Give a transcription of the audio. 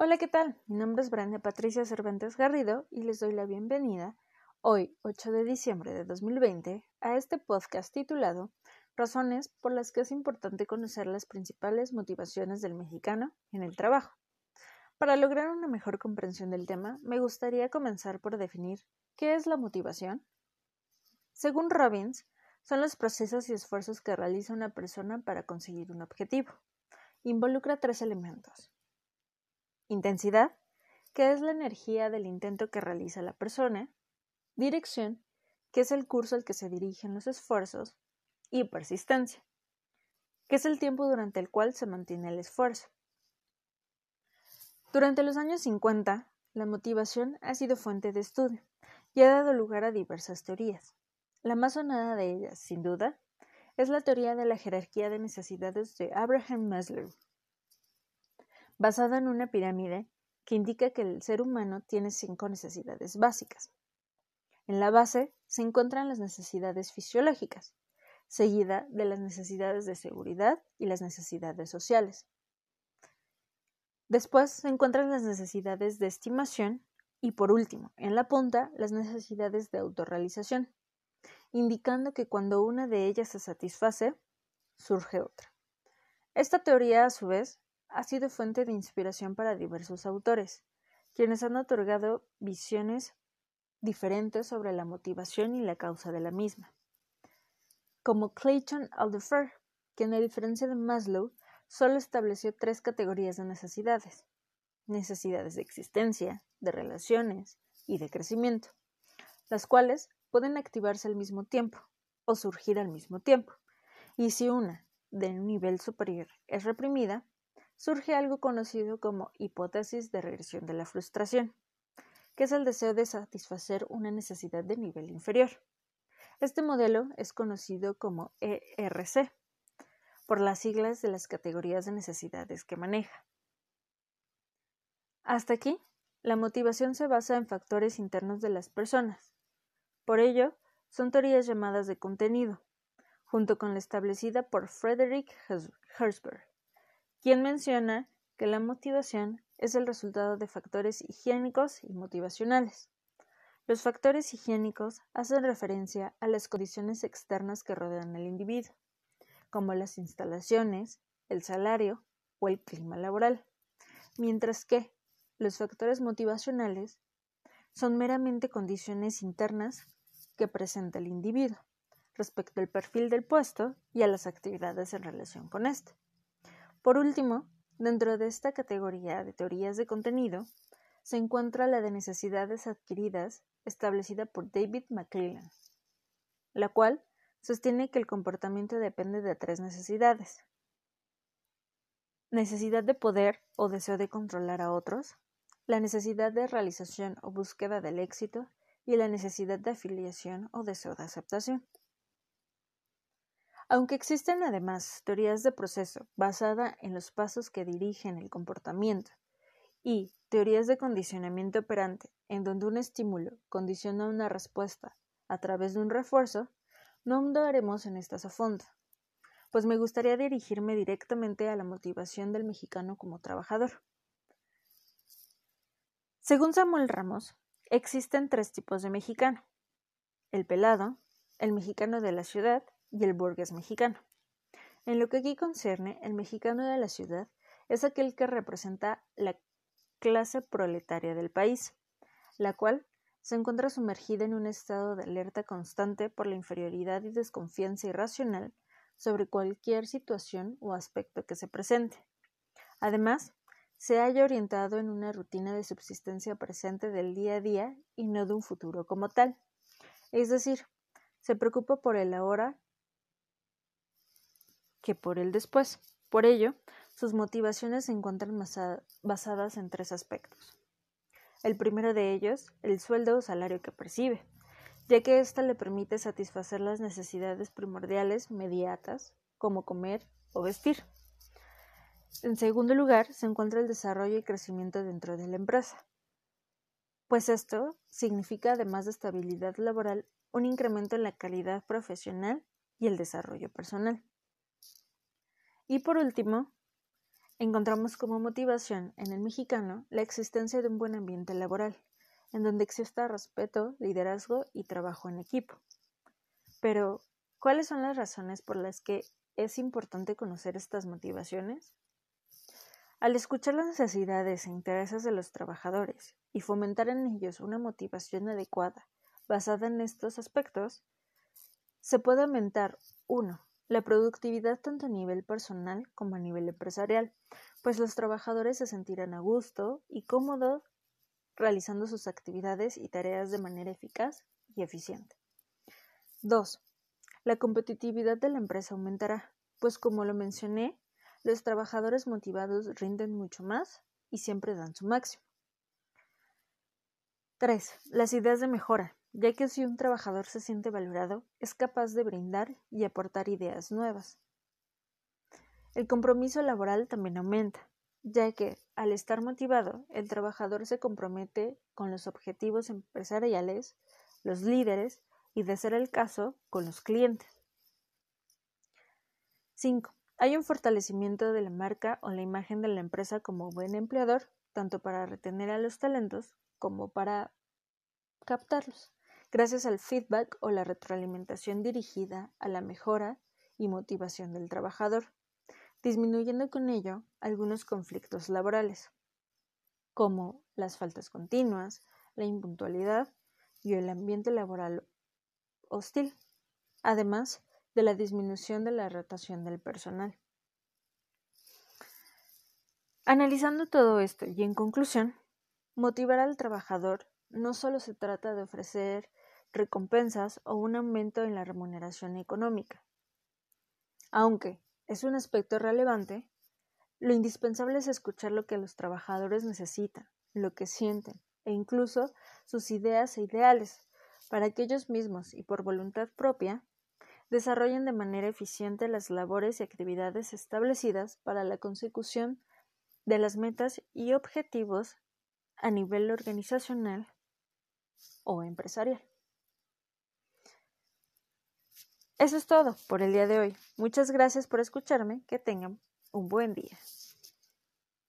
Hola, ¿qué tal? Mi nombre es Brenda Patricia Cervantes Garrido y les doy la bienvenida hoy, 8 de diciembre de 2020, a este podcast titulado Razones por las que es importante conocer las principales motivaciones del mexicano en el trabajo. Para lograr una mejor comprensión del tema, me gustaría comenzar por definir qué es la motivación. Según Robbins, son los procesos y esfuerzos que realiza una persona para conseguir un objetivo. Involucra tres elementos Intensidad, que es la energía del intento que realiza la persona. Dirección, que es el curso al que se dirigen los esfuerzos. Y persistencia, que es el tiempo durante el cual se mantiene el esfuerzo. Durante los años 50, la motivación ha sido fuente de estudio y ha dado lugar a diversas teorías. La más sonada de ellas, sin duda, es la teoría de la jerarquía de necesidades de Abraham Maslow basada en una pirámide que indica que el ser humano tiene cinco necesidades básicas. En la base se encuentran las necesidades fisiológicas, seguida de las necesidades de seguridad y las necesidades sociales. Después se encuentran las necesidades de estimación y por último, en la punta, las necesidades de autorrealización, indicando que cuando una de ellas se satisface, surge otra. Esta teoría, a su vez, ha sido fuente de inspiración para diversos autores, quienes han otorgado visiones diferentes sobre la motivación y la causa de la misma. Como Clayton Alderfer, quien a diferencia de Maslow solo estableció tres categorías de necesidades necesidades de existencia, de relaciones y de crecimiento, las cuales pueden activarse al mismo tiempo o surgir al mismo tiempo, y si una de un nivel superior es reprimida, surge algo conocido como hipótesis de regresión de la frustración, que es el deseo de satisfacer una necesidad de nivel inferior. Este modelo es conocido como ERC, por las siglas de las categorías de necesidades que maneja. Hasta aquí, la motivación se basa en factores internos de las personas. Por ello, son teorías llamadas de contenido, junto con la establecida por Frederick Herzberg quien menciona que la motivación es el resultado de factores higiénicos y motivacionales. Los factores higiénicos hacen referencia a las condiciones externas que rodean al individuo, como las instalaciones, el salario o el clima laboral, mientras que los factores motivacionales son meramente condiciones internas que presenta el individuo respecto al perfil del puesto y a las actividades en relación con éste. Por último, dentro de esta categoría de teorías de contenido, se encuentra la de necesidades adquiridas establecida por David McClellan, la cual sostiene que el comportamiento depende de tres necesidades. Necesidad de poder o deseo de controlar a otros, la necesidad de realización o búsqueda del éxito y la necesidad de afiliación o deseo de aceptación. Aunque existen además teorías de proceso basada en los pasos que dirigen el comportamiento y teorías de condicionamiento operante en donde un estímulo condiciona una respuesta a través de un refuerzo, no ahondaremos en estas a fondo, pues me gustaría dirigirme directamente a la motivación del mexicano como trabajador. Según Samuel Ramos, existen tres tipos de mexicano: el pelado, el mexicano de la ciudad y el burgués mexicano. En lo que aquí concierne, el mexicano de la ciudad es aquel que representa la clase proletaria del país, la cual se encuentra sumergida en un estado de alerta constante por la inferioridad y desconfianza irracional sobre cualquier situación o aspecto que se presente. Además, se haya orientado en una rutina de subsistencia presente del día a día y no de un futuro como tal. Es decir, se preocupa por el ahora que por el después. Por ello, sus motivaciones se encuentran basadas en tres aspectos. El primero de ellos, el sueldo o salario que percibe, ya que ésta le permite satisfacer las necesidades primordiales mediatas, como comer o vestir. En segundo lugar, se encuentra el desarrollo y crecimiento dentro de la empresa, pues esto significa, además de estabilidad laboral, un incremento en la calidad profesional y el desarrollo personal. Y por último, encontramos como motivación en el mexicano la existencia de un buen ambiente laboral, en donde exista respeto, liderazgo y trabajo en equipo. Pero, ¿cuáles son las razones por las que es importante conocer estas motivaciones? Al escuchar las necesidades e intereses de los trabajadores y fomentar en ellos una motivación adecuada basada en estos aspectos, se puede aumentar 1. La productividad tanto a nivel personal como a nivel empresarial, pues los trabajadores se sentirán a gusto y cómodos realizando sus actividades y tareas de manera eficaz y eficiente. 2. La competitividad de la empresa aumentará, pues como lo mencioné, los trabajadores motivados rinden mucho más y siempre dan su máximo. 3. Las ideas de mejora, ya que si un trabajador se siente valorado, es capaz de brindar y aportar ideas nuevas. El compromiso laboral también aumenta, ya que, al estar motivado, el trabajador se compromete con los objetivos empresariales, los líderes y, de ser el caso, con los clientes. 5. Hay un fortalecimiento de la marca o la imagen de la empresa como buen empleador, tanto para retener a los talentos como para captarlos, gracias al feedback o la retroalimentación dirigida a la mejora y motivación del trabajador, disminuyendo con ello algunos conflictos laborales, como las faltas continuas, la impuntualidad y el ambiente laboral hostil. Además, de la disminución de la rotación del personal. Analizando todo esto y en conclusión, motivar al trabajador no solo se trata de ofrecer recompensas o un aumento en la remuneración económica. Aunque es un aspecto relevante, lo indispensable es escuchar lo que los trabajadores necesitan, lo que sienten e incluso sus ideas e ideales, para que ellos mismos y por voluntad propia desarrollen de manera eficiente las labores y actividades establecidas para la consecución de las metas y objetivos a nivel organizacional o empresarial. Eso es todo por el día de hoy. Muchas gracias por escucharme. Que tengan un buen día.